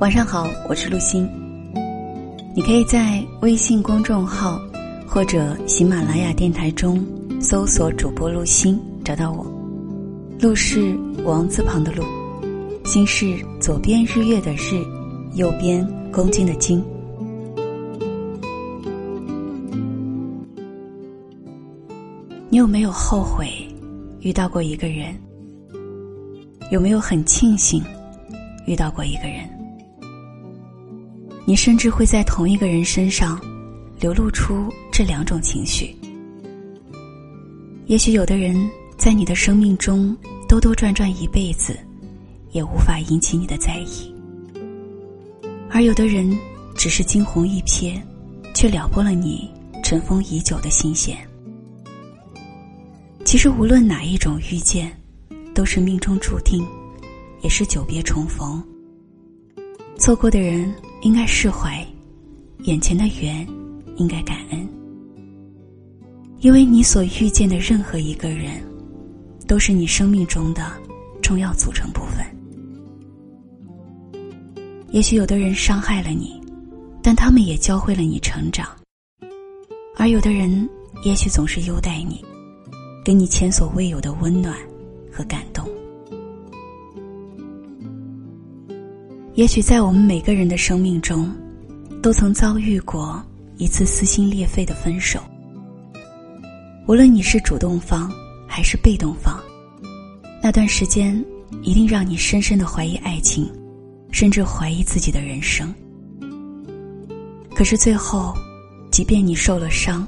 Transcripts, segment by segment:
晚上好，我是陆欣。你可以在微信公众号或者喜马拉雅电台中搜索主播陆欣，找到我。陆是王字旁的陆，心是左边日月的日，右边公斤的斤。你有没有后悔遇到过一个人？有没有很庆幸遇到过一个人？你甚至会在同一个人身上流露出这两种情绪。也许有的人在你的生命中兜兜转转一辈子，也无法引起你的在意；而有的人只是惊鸿一瞥，却撩拨了你尘封已久的心弦。其实，无论哪一种遇见，都是命中注定，也是久别重逢。错过的人应该释怀，眼前的缘应该感恩，因为你所遇见的任何一个人，都是你生命中的重要组成部分。也许有的人伤害了你，但他们也教会了你成长；而有的人，也许总是优待你。给你前所未有的温暖和感动。也许在我们每个人的生命中，都曾遭遇过一次撕心裂肺的分手。无论你是主动方还是被动方，那段时间一定让你深深的怀疑爱情，甚至怀疑自己的人生。可是最后，即便你受了伤，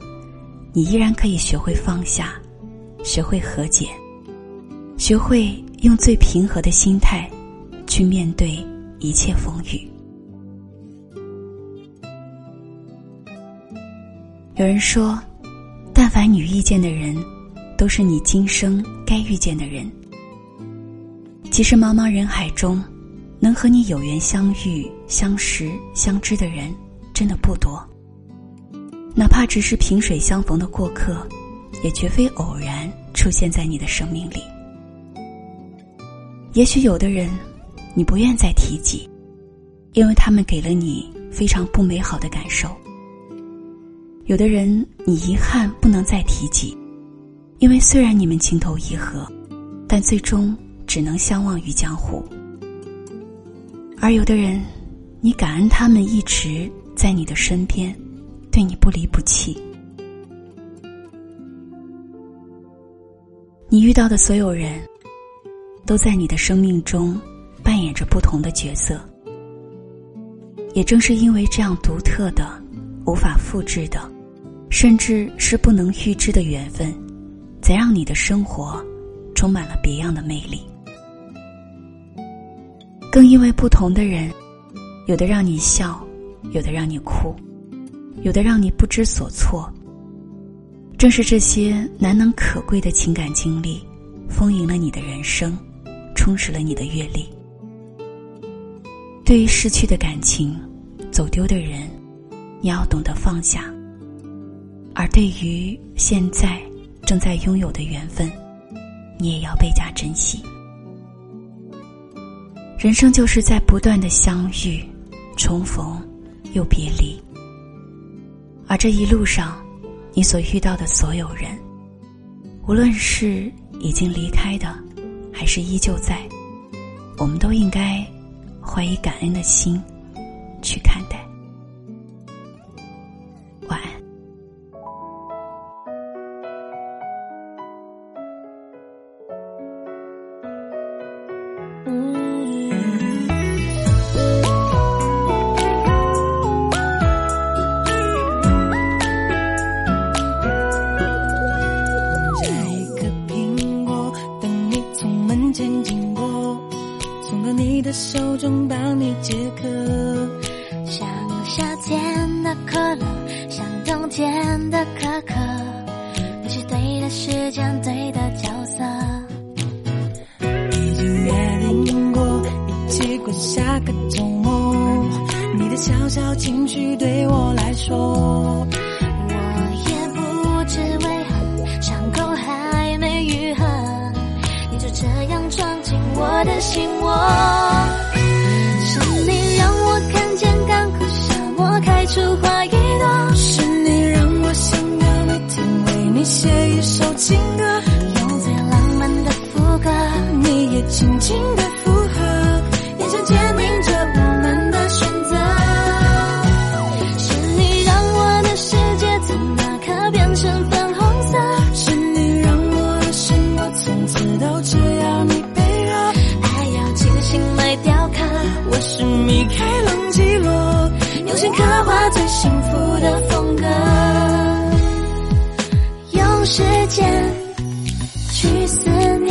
你依然可以学会放下。学会和解，学会用最平和的心态去面对一切风雨。有人说，但凡你遇见的人，都是你今生该遇见的人。其实茫茫人海中，能和你有缘相遇、相识、相知的人，真的不多。哪怕只是萍水相逢的过客。也绝非偶然出现在你的生命里。也许有的人，你不愿再提及，因为他们给了你非常不美好的感受；有的人，你遗憾不能再提及，因为虽然你们情投意合，但最终只能相忘于江湖；而有的人，你感恩他们一直在你的身边，对你不离不弃。你遇到的所有人，都在你的生命中扮演着不同的角色。也正是因为这样独特的、无法复制的，甚至是不能预知的缘分，才让你的生活充满了别样的魅力。更因为不同的人，有的让你笑，有的让你哭，有的让你不知所措。正是这些难能可贵的情感经历，丰盈了你的人生，充实了你的阅历。对于失去的感情、走丢的人，你要懂得放下；而对于现在正在拥有的缘分，你也要倍加珍惜。人生就是在不断的相遇、重逢又别离，而这一路上。你所遇到的所有人，无论是已经离开的，还是依旧在，我们都应该怀以感恩的心去看。可乐，像冬天的可可，你是对的时间，对的角色。已经约定过一起过下个周末，你的小小情绪对我来说，我也不知为何伤口还没愈合，你就这样闯进我的心窝。情歌用最浪漫的副歌你也轻轻的附和眼神坚定着我们的选择是你让我的世界从那刻变成粉红色是你让我的生活从此都只要你配合爱要精心来雕刻我是米开朗基罗用心刻画最幸福的用时间去思念。